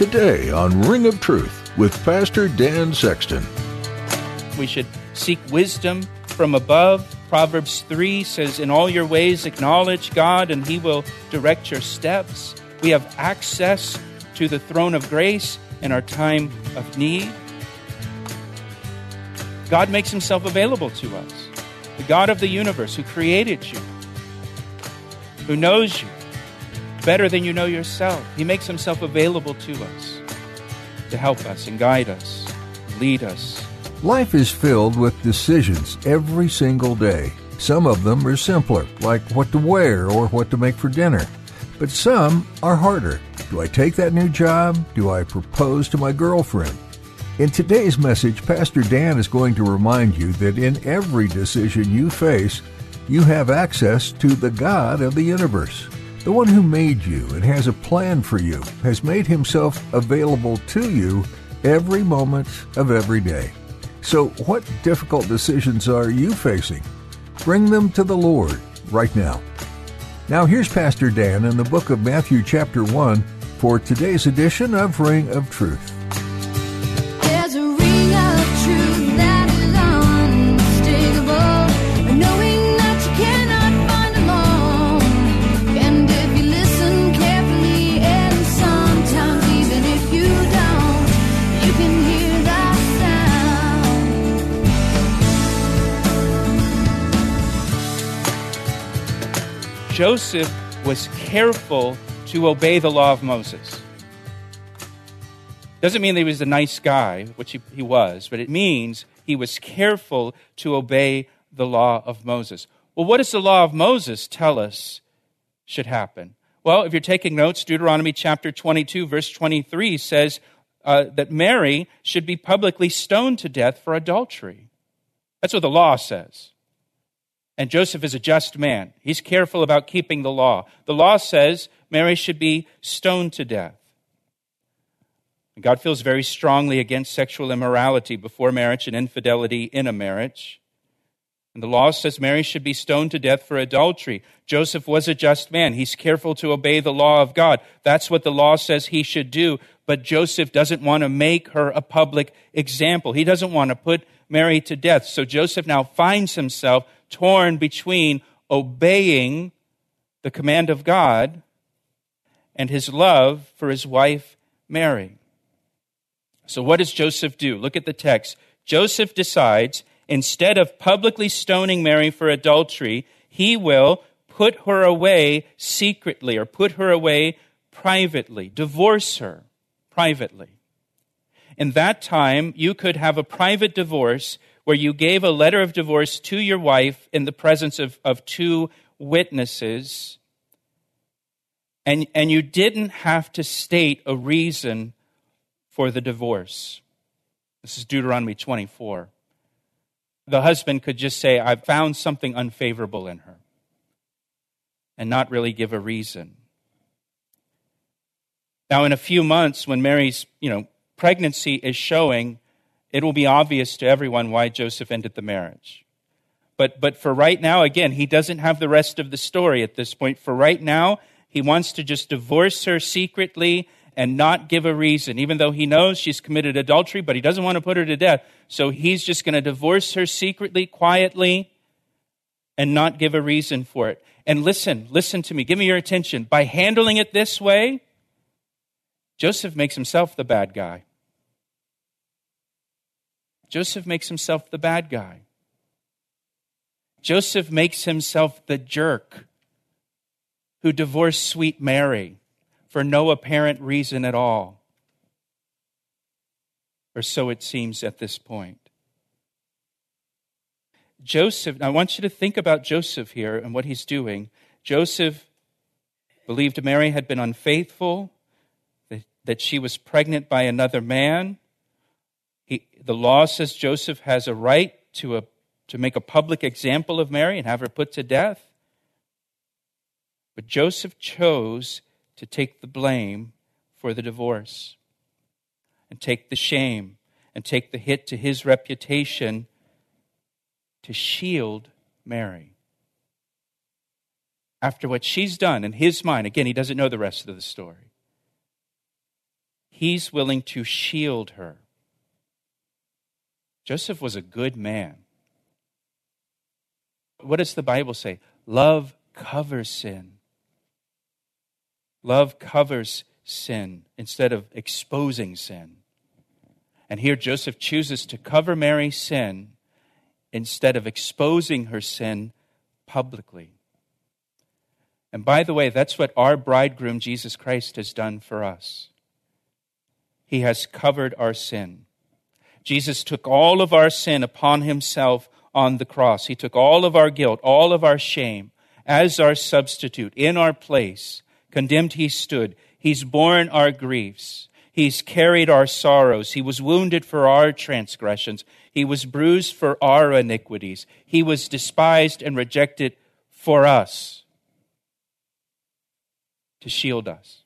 Today on Ring of Truth with Pastor Dan Sexton. We should seek wisdom from above. Proverbs 3 says, In all your ways acknowledge God, and He will direct your steps. We have access to the throne of grace in our time of need. God makes Himself available to us. The God of the universe who created you, who knows you better than you know yourself. He makes Himself available to us to help us and guide us, lead us. Life is filled with decisions every single day. Some of them are simpler, like what to wear or what to make for dinner. But some are harder. Do I take that new job? Do I propose to my girlfriend? In today's message, Pastor Dan is going to remind you that in every decision you face, you have access to the God of the universe. The one who made you and has a plan for you has made himself available to you every moment of every day. So, what difficult decisions are you facing? Bring them to the Lord right now. Now, here's Pastor Dan in the book of Matthew, chapter 1, for today's edition of Ring of Truth. Joseph was careful to obey the law of Moses. Doesn't mean that he was a nice guy, which he, he was, but it means he was careful to obey the law of Moses. Well, what does the law of Moses tell us should happen? Well, if you're taking notes, Deuteronomy chapter 22, verse 23 says uh, that Mary should be publicly stoned to death for adultery. That's what the law says. And Joseph is a just man. He's careful about keeping the law. The law says Mary should be stoned to death. God feels very strongly against sexual immorality before marriage and infidelity in a marriage. And the law says Mary should be stoned to death for adultery. Joseph was a just man. He's careful to obey the law of God. That's what the law says he should do. But Joseph doesn't want to make her a public example. He doesn't want to put Mary to death. So Joseph now finds himself torn between obeying the command of God and his love for his wife Mary. So, what does Joseph do? Look at the text. Joseph decides instead of publicly stoning Mary for adultery, he will put her away secretly or put her away privately, divorce her privately. In that time, you could have a private divorce where you gave a letter of divorce to your wife in the presence of, of two witnesses, and, and you didn't have to state a reason for the divorce. This is Deuteronomy 24. The husband could just say, I found something unfavorable in her, and not really give a reason. Now, in a few months, when Mary's you know, pregnancy is showing, it will be obvious to everyone why Joseph ended the marriage. But, but for right now, again, he doesn't have the rest of the story at this point. For right now, he wants to just divorce her secretly and not give a reason, even though he knows she's committed adultery, but he doesn't want to put her to death. So he's just going to divorce her secretly, quietly, and not give a reason for it. And listen, listen to me. Give me your attention. By handling it this way, Joseph makes himself the bad guy. Joseph makes himself the bad guy. Joseph makes himself the jerk who divorced sweet Mary for no apparent reason at all. Or so it seems at this point. Joseph, I want you to think about Joseph here and what he's doing. Joseph believed Mary had been unfaithful, that, she was pregnant by another man. He, the law says Joseph has a right to, a, to make a public example of Mary and have her put to death. But Joseph chose to take the blame for the divorce and take the shame and take the hit to his reputation to shield Mary. After what she's done in his mind, again, he doesn't know the rest of the story he's willing to shield her. Joseph was a good man. What does the Bible say? Love covers sin. Love covers sin instead of exposing sin. And here Joseph chooses to cover Mary's sin instead of exposing her sin publicly. And by the way, that's what our bridegroom, Jesus Christ, has done for us. He has covered our sin. Jesus took all of our sin upon himself on the cross. He took all of our guilt, all of our shame as our substitute in our place. Condemned he stood. He's borne our griefs. He's carried our sorrows. He was wounded for our transgressions. He was bruised for our iniquities. He was despised and rejected for us to shield us,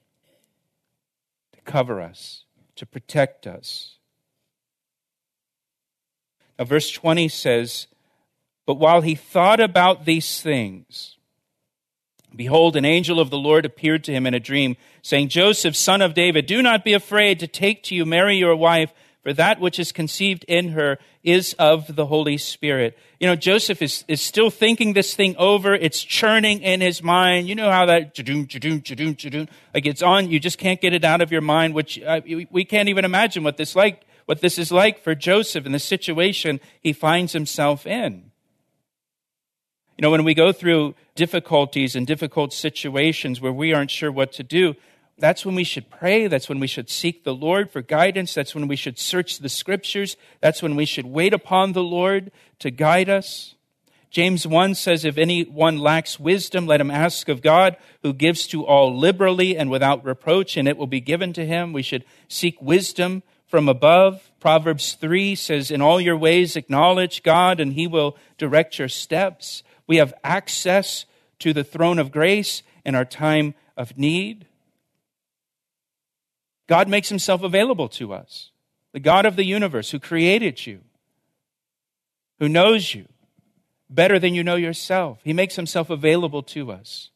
to cover us, to protect us. Now, verse 20 says, But while he thought about these things, behold, an angel of the Lord appeared to him in a dream, saying, Joseph, son of David, do not be afraid to take to you Mary your wife for that which is conceived in her is of the Holy Spirit. You know, Joseph is, is still thinking this thing over. It's churning in his mind. You know how that, like it's on, you just can't get it out of your mind, which uh, we can't even imagine what this like, what this is like for Joseph in the situation he finds himself in. You know, when we go through difficulties and difficult situations where we aren't sure what to do, that's when we should pray. That's when we should seek the Lord for guidance. That's when we should search the scriptures. That's when we should wait upon the Lord to guide us. James 1 says, If anyone lacks wisdom, let him ask of God, who gives to all liberally and without reproach, and it will be given to him. We should seek wisdom from above. Proverbs 3 says, In all your ways acknowledge God, and he will direct your steps. We have access to the throne of grace in our time of need. God makes himself available to us. The God of the universe who created you, who knows you better than you know yourself. He makes himself available to us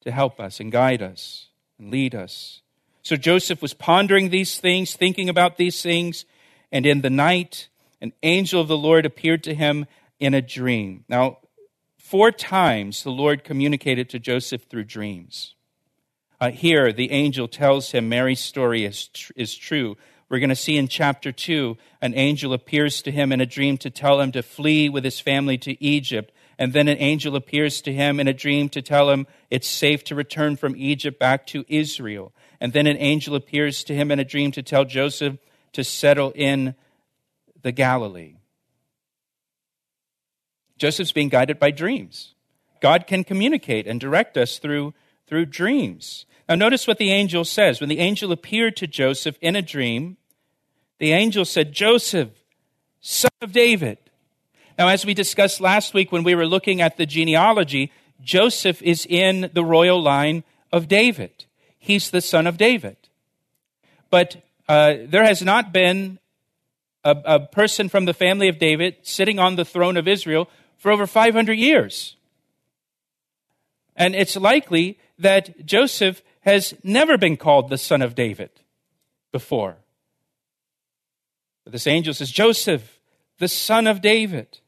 to help us and guide us and lead us. So Joseph was pondering these things, thinking about these things, and in the night, an angel of the Lord appeared to him in a dream. Now, four times the Lord communicated to Joseph through dreams. Uh, here, the angel tells him Mary's story is, tr- is true. We're going to see in chapter 2, an angel appears to him in a dream to tell him to flee with his family to Egypt. And then an angel appears to him in a dream to tell him it's safe to return from Egypt back to Israel. And then an angel appears to him in a dream to tell Joseph to settle in the Galilee. Joseph's being guided by dreams. God can communicate and direct us through, through dreams. Now, notice what the angel says. When the angel appeared to Joseph in a dream, the angel said, Joseph, son of David. Now, as we discussed last week when we were looking at the genealogy, Joseph is in the royal line of David. He's the son of David. But uh, there has not been a, a person from the family of David sitting on the throne of Israel for over 500 years. And it's likely that Joseph has never been called the son of David before. But this angel says, Joseph, the son of David.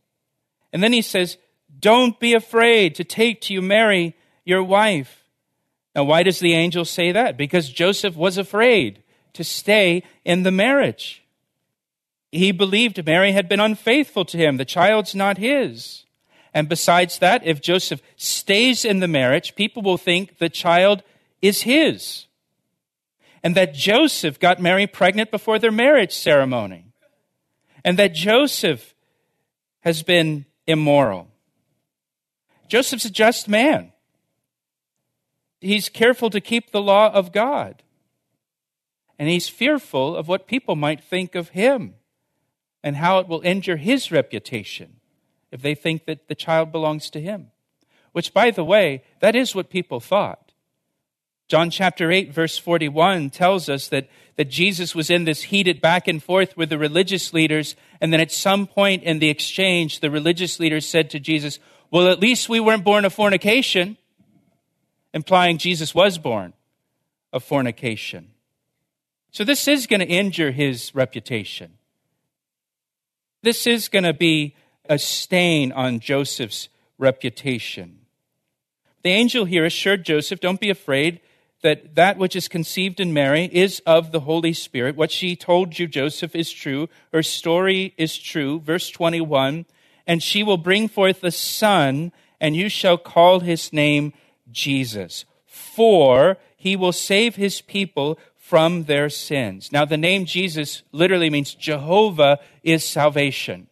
And then he says, Don't be afraid to take to you Mary, your wife. Now, why does the angel say that? Because Joseph was afraid to stay in the marriage. He believed Mary had been unfaithful to him. The child's not his. And besides that, if Joseph stays in the marriage, people will think the child is his. And that Joseph got Mary pregnant before their marriage ceremony. And that Joseph has been immoral. Joseph's a just man. He's careful to keep the law of God. And he's fearful of what people might think of him and how it will injure his reputation if they think that the child belongs to him. Which, by the way, that is what people thought. John chapter 8, verse 41 tells us that, that Jesus was in this heated back and forth with the religious leaders, and then at some point in the exchange, the religious leaders said to Jesus, Well, at least we weren't born of fornication, implying Jesus was born of fornication. So this is going to injure his reputation. This is going to be a stain on Joseph's reputation. The angel here assured Joseph, Don't be afraid that that which is conceived in Mary is of the Holy Spirit. What she told you, Joseph, is true. Her story is true. Verse 21 And she will bring forth a son, and you shall call his name Jesus. For he will save his people from their sins. Now, the name Jesus literally means Jehovah is salvation.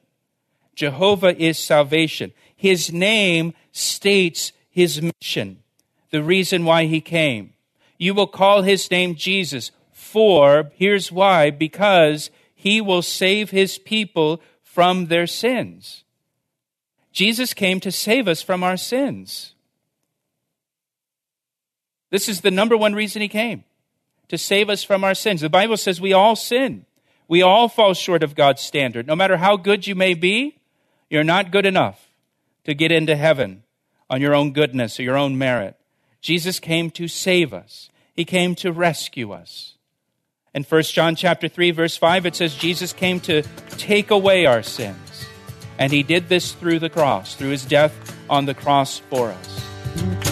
Jehovah is salvation. His name states his mission, the reason why he came. You will call his name Jesus, for here's why because he will save his people from their sins. Jesus came to save us from our sins. This is the number one reason he came to save us from our sins. The Bible says we all sin. We all fall short of God's standard. No matter how good you may be, you're not good enough to get into heaven on your own goodness or your own merit. Jesus came to save us. He came to rescue us. In 1 John chapter 3 verse 5 it says Jesus came to take away our sins. And he did this through the cross, through his death on the cross for us.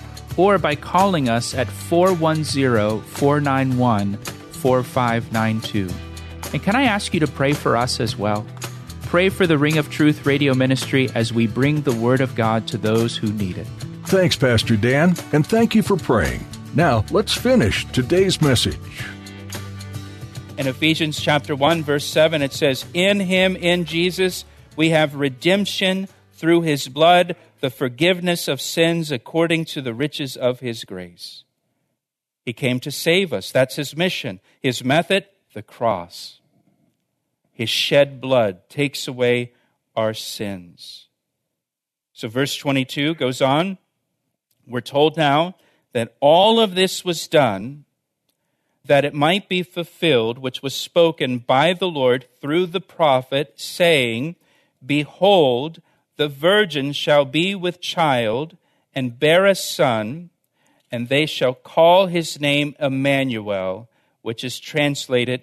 or by calling us at 410 491 4592. And can I ask you to pray for us as well? Pray for the Ring of Truth radio ministry as we bring the Word of God to those who need it. Thanks, Pastor Dan, and thank you for praying. Now, let's finish today's message. In Ephesians chapter 1 verse 7 it says, "In him in Jesus we have redemption through his blood, the forgiveness of sins according to the riches of his grace." He came to save us. That's his mission. His method, the cross. His shed blood takes away our sins. So verse 22 goes on. We're told now that all of this was done that it might be fulfilled, which was spoken by the Lord through the prophet, saying, Behold, the virgin shall be with child and bear a son, and they shall call his name Emmanuel, which is translated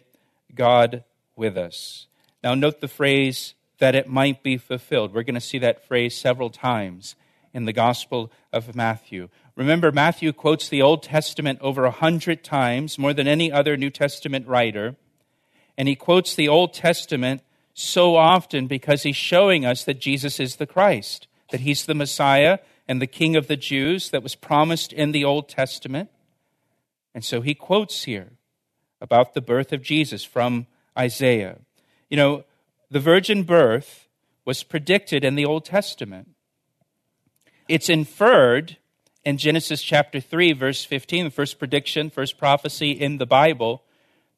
God with us. Now, note the phrase that it might be fulfilled. We're going to see that phrase several times in the Gospel of Matthew. Remember, Matthew quotes the Old Testament over a hundred times, more than any other New Testament writer. And he quotes the Old Testament so often because he's showing us that Jesus is the Christ, that he's the Messiah and the King of the Jews that was promised in the Old Testament. And so he quotes here about the birth of Jesus from Isaiah. You know, the virgin birth was predicted in the Old Testament. It's inferred in Genesis chapter 3, verse 15, the first prediction, first prophecy in the Bible,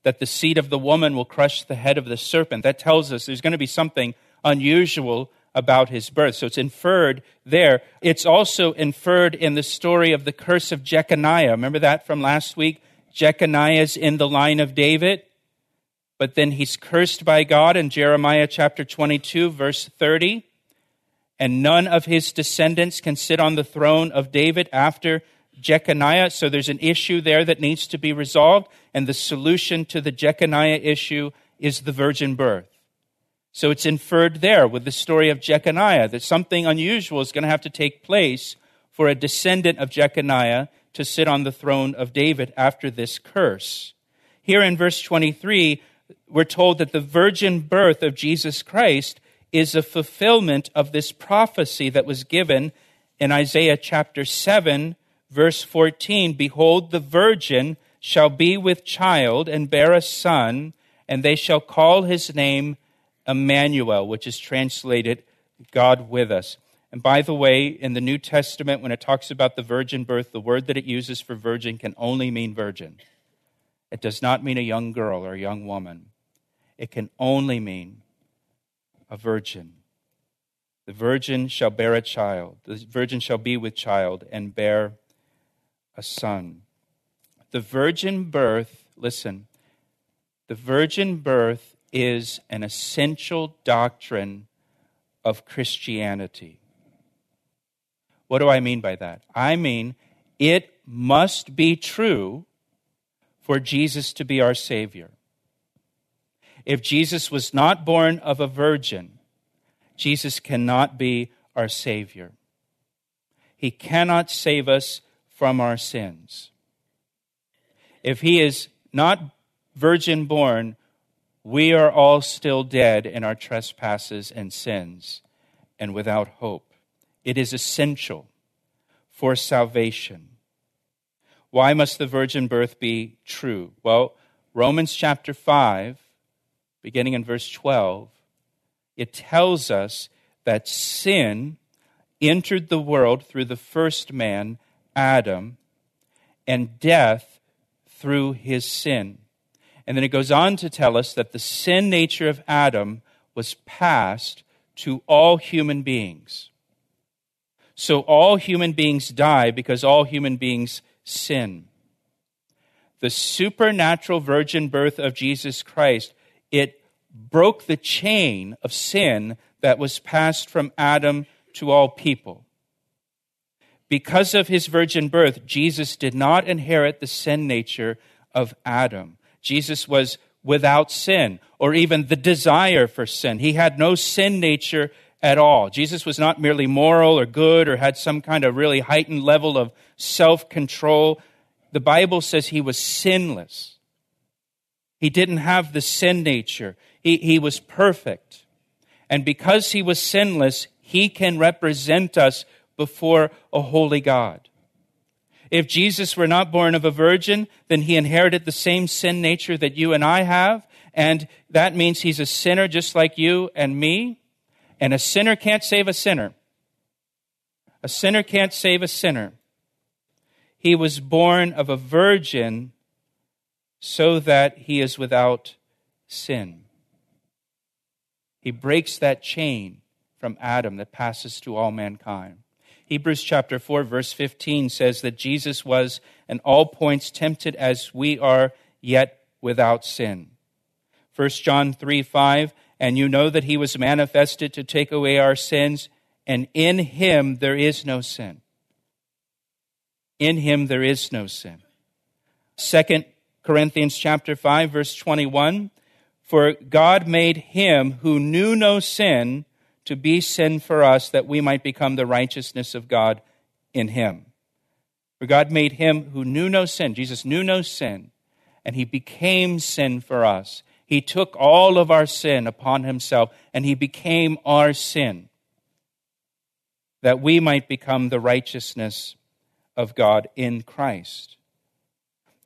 that the seed of the woman will crush the head of the serpent. That tells us there's going to be something unusual about his birth. So it's inferred there. It's also inferred in the story of the curse of Jeconiah. Remember that from last week? Jeconiah's in the line of David, but then he's cursed by God in Jeremiah chapter 22, verse 30 and none of his descendants can sit on the throne of David after Jeconiah. So there's an issue there that needs to be resolved, and the solution to the Jeconiah issue is the virgin birth. So it's inferred there with the story of Jeconiah that something unusual is going to have to take place for a descendant of Jeconiah to sit on the throne of David after this curse. Here in verse 23, we're told that the virgin birth of Jesus Christ is a fulfillment of this prophecy that was given in Isaiah chapter 7, verse 14 Behold, the virgin shall be with child and bear a son, and they shall call his name Emmanuel, which is translated God with us. And by the way, in the New Testament, when it talks about the virgin birth, the word that it uses for virgin can only mean virgin. It does not mean a young girl or a young woman. It can only mean a virgin. The virgin shall bear a child. The virgin shall be with child and bear a son. The virgin birth, listen, the virgin birth is an essential doctrine of Christianity. What do I mean by that? I mean, it must be true for Jesus to be our Savior. If Jesus was not born of a virgin, Jesus cannot be our Savior. He cannot save us from our sins. If He is not virgin born, we are all still dead in our trespasses and sins and without hope. It is essential for salvation. Why must the virgin birth be true? Well, Romans chapter 5, beginning in verse 12, it tells us that sin entered the world through the first man, Adam, and death through his sin. And then it goes on to tell us that the sin nature of Adam was passed to all human beings. So all human beings die because all human beings sin. The supernatural virgin birth of Jesus Christ, it broke the chain of sin that was passed from Adam to all people. Because of his virgin birth, Jesus did not inherit the sin nature of Adam. Jesus was without sin or even the desire for sin. He had no sin nature at all. Jesus was not merely moral or good or had some kind of really heightened level of self control. The Bible says he was sinless. He didn't have the sin nature, he, he was perfect. And because he was sinless, he can represent us before a holy God. If Jesus were not born of a virgin, then he inherited the same sin nature that you and I have, and that means he's a sinner just like you and me. And a sinner can't save a sinner. A sinner can't save a sinner. He was born of a virgin so that he is without sin. He breaks that chain from Adam that passes to all mankind. Hebrews chapter 4 verse 15 says that Jesus was in all points tempted as we are yet without sin. 1 John 3 5 and you know that he was manifested to take away our sins, and in him there is no sin. In him there is no sin. Second Corinthians chapter 5 verse 21 for God made him who knew no sin to be sin for us that we might become the righteousness of God in him. For God made him who knew no sin, Jesus knew no sin, and he became sin for us he took all of our sin upon himself and he became our sin that we might become the righteousness of God in Christ.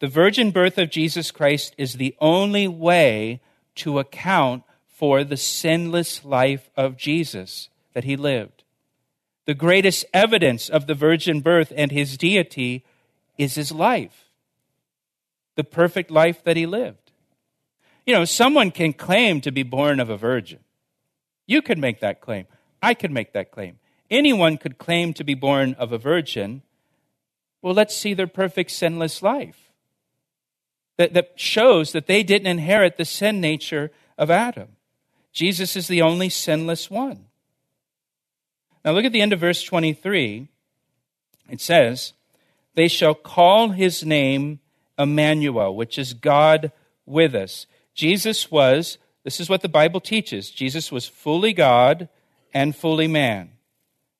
The virgin birth of Jesus Christ is the only way to account for the sinless life of Jesus that he lived. The greatest evidence of the virgin birth and his deity is his life, the perfect life that he lived. You know, someone can claim to be born of a virgin. You could make that claim. I could make that claim. Anyone could claim to be born of a virgin. Well, let's see their perfect sinless life that, that shows that they didn't inherit the sin nature of Adam. Jesus is the only sinless one. Now, look at the end of verse 23. It says, They shall call his name Emmanuel, which is God with us. Jesus was, this is what the Bible teaches Jesus was fully God and fully man.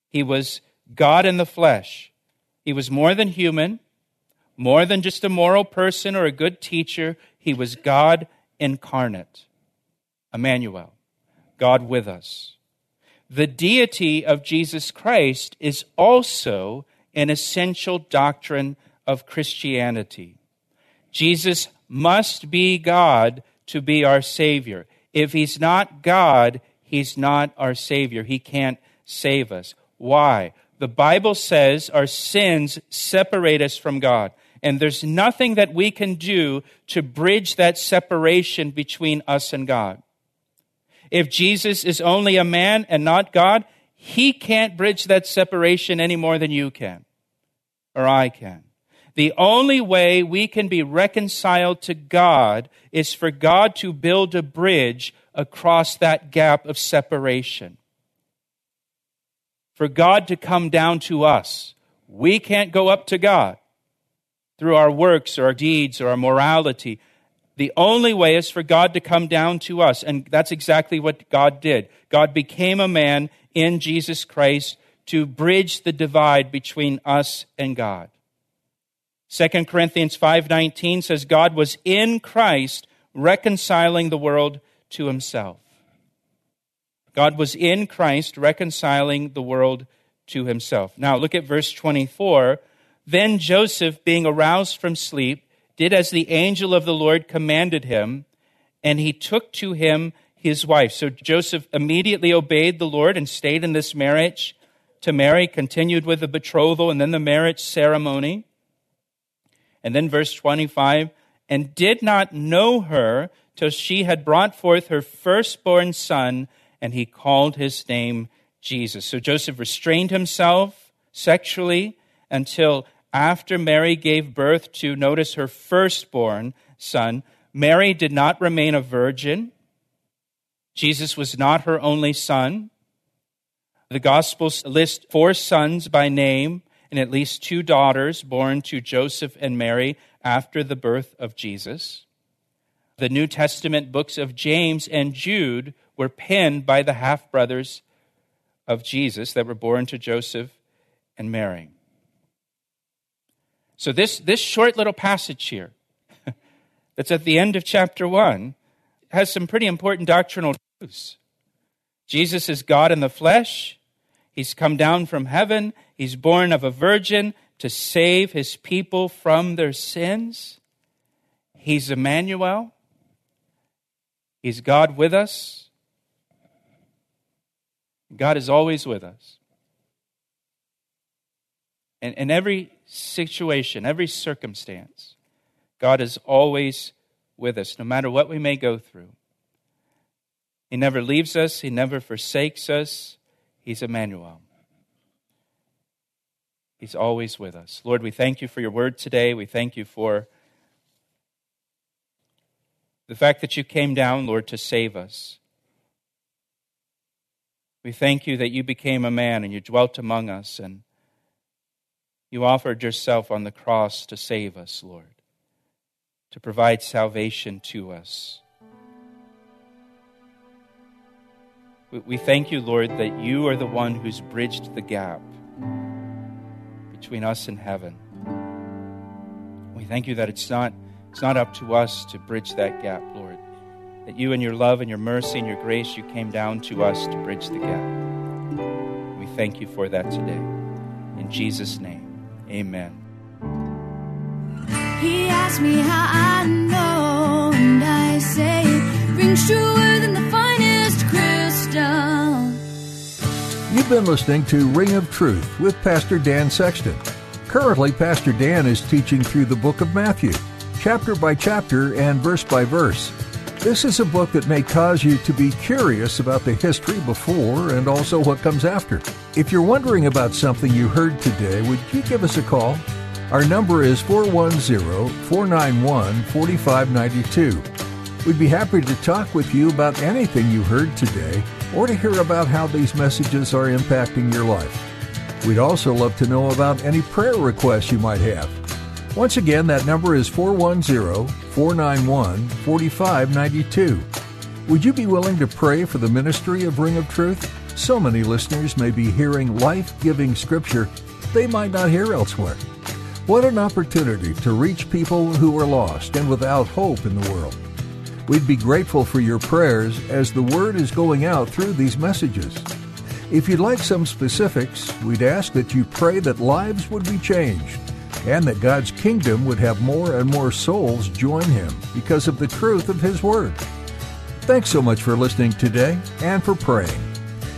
He was God in the flesh. He was more than human, more than just a moral person or a good teacher. He was God incarnate. Emmanuel, God with us. The deity of Jesus Christ is also an essential doctrine of Christianity. Jesus must be God to be our Savior. If He's not God, He's not our Savior. He can't save us. Why? The Bible says our sins separate us from God. And there's nothing that we can do to bridge that separation between us and God. If Jesus is only a man and not God, he can't bridge that separation any more than you can or I can. The only way we can be reconciled to God is for God to build a bridge across that gap of separation. For God to come down to us. We can't go up to God through our works or our deeds or our morality. The only way is for God to come down to us. And that's exactly what God did. God became a man in Jesus Christ to bridge the divide between us and God. 2 Corinthians 5:19 says God was in Christ reconciling the world to himself. God was in Christ reconciling the world to himself. Now look at verse 24. Then Joseph, being aroused from sleep, did as the angel of the Lord commanded him, and he took to him his wife. So Joseph immediately obeyed the Lord and stayed in this marriage to Mary, continued with the betrothal and then the marriage ceremony. And then verse 25, and did not know her till she had brought forth her firstborn son, and he called his name Jesus. So Joseph restrained himself sexually until after Mary gave birth to, notice, her firstborn son. Mary did not remain a virgin. Jesus was not her only son. The Gospels list four sons by name and at least two daughters born to Joseph and Mary after the birth of Jesus. The New Testament books of James and Jude were penned by the half brothers of Jesus that were born to Joseph and Mary. So, this, this short little passage here, that's at the end of chapter 1, has some pretty important doctrinal truths. Jesus is God in the flesh. He's come down from heaven. He's born of a virgin to save his people from their sins. He's Emmanuel. He's God with us. God is always with us. And in every situation, every circumstance, God is always with us, no matter what we may go through. He never leaves us, He never forsakes us. He's Emmanuel. He's always with us. Lord, we thank you for your word today. We thank you for the fact that you came down, Lord, to save us. We thank you that you became a man and you dwelt among us and you offered yourself on the cross to save us, Lord, to provide salvation to us. We thank you, Lord, that you are the one who's bridged the gap between us and heaven. We thank you that it's not, it's not up to us to bridge that gap, Lord. That you, and your love and your mercy and your grace, you came down to us to bridge the gap. We thank you for that today. In Jesus' name. Amen. He asked me how I know, and I say it rings truer than the finest crystal. You've been listening to Ring of Truth with Pastor Dan Sexton. Currently, Pastor Dan is teaching through the book of Matthew, chapter by chapter and verse by verse. This is a book that may cause you to be curious about the history before and also what comes after. If you're wondering about something you heard today, would you give us a call? Our number is 410 491 4592. We'd be happy to talk with you about anything you heard today or to hear about how these messages are impacting your life. We'd also love to know about any prayer requests you might have. Once again, that number is 410 491 4592. Would you be willing to pray for the ministry of Ring of Truth? So many listeners may be hearing life giving scripture they might not hear elsewhere. What an opportunity to reach people who are lost and without hope in the world. We'd be grateful for your prayers as the word is going out through these messages. If you'd like some specifics, we'd ask that you pray that lives would be changed and that God's kingdom would have more and more souls join him because of the truth of his word. Thanks so much for listening today and for praying.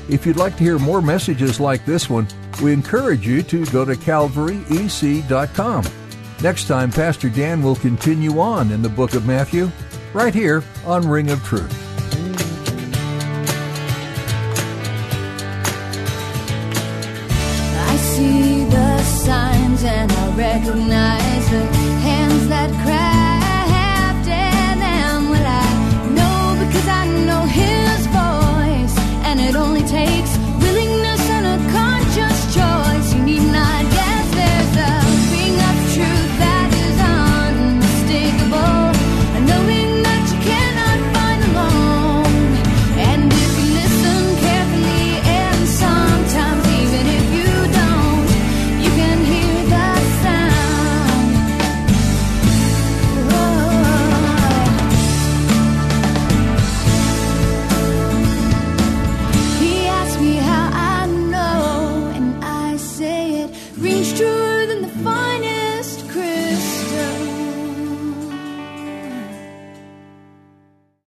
If you'd like to hear more messages like this one, we encourage you to go to calvaryec.com. Next time, Pastor Dan will continue on in the book of Matthew, right here on Ring of Truth. Signs and I recognize the hands that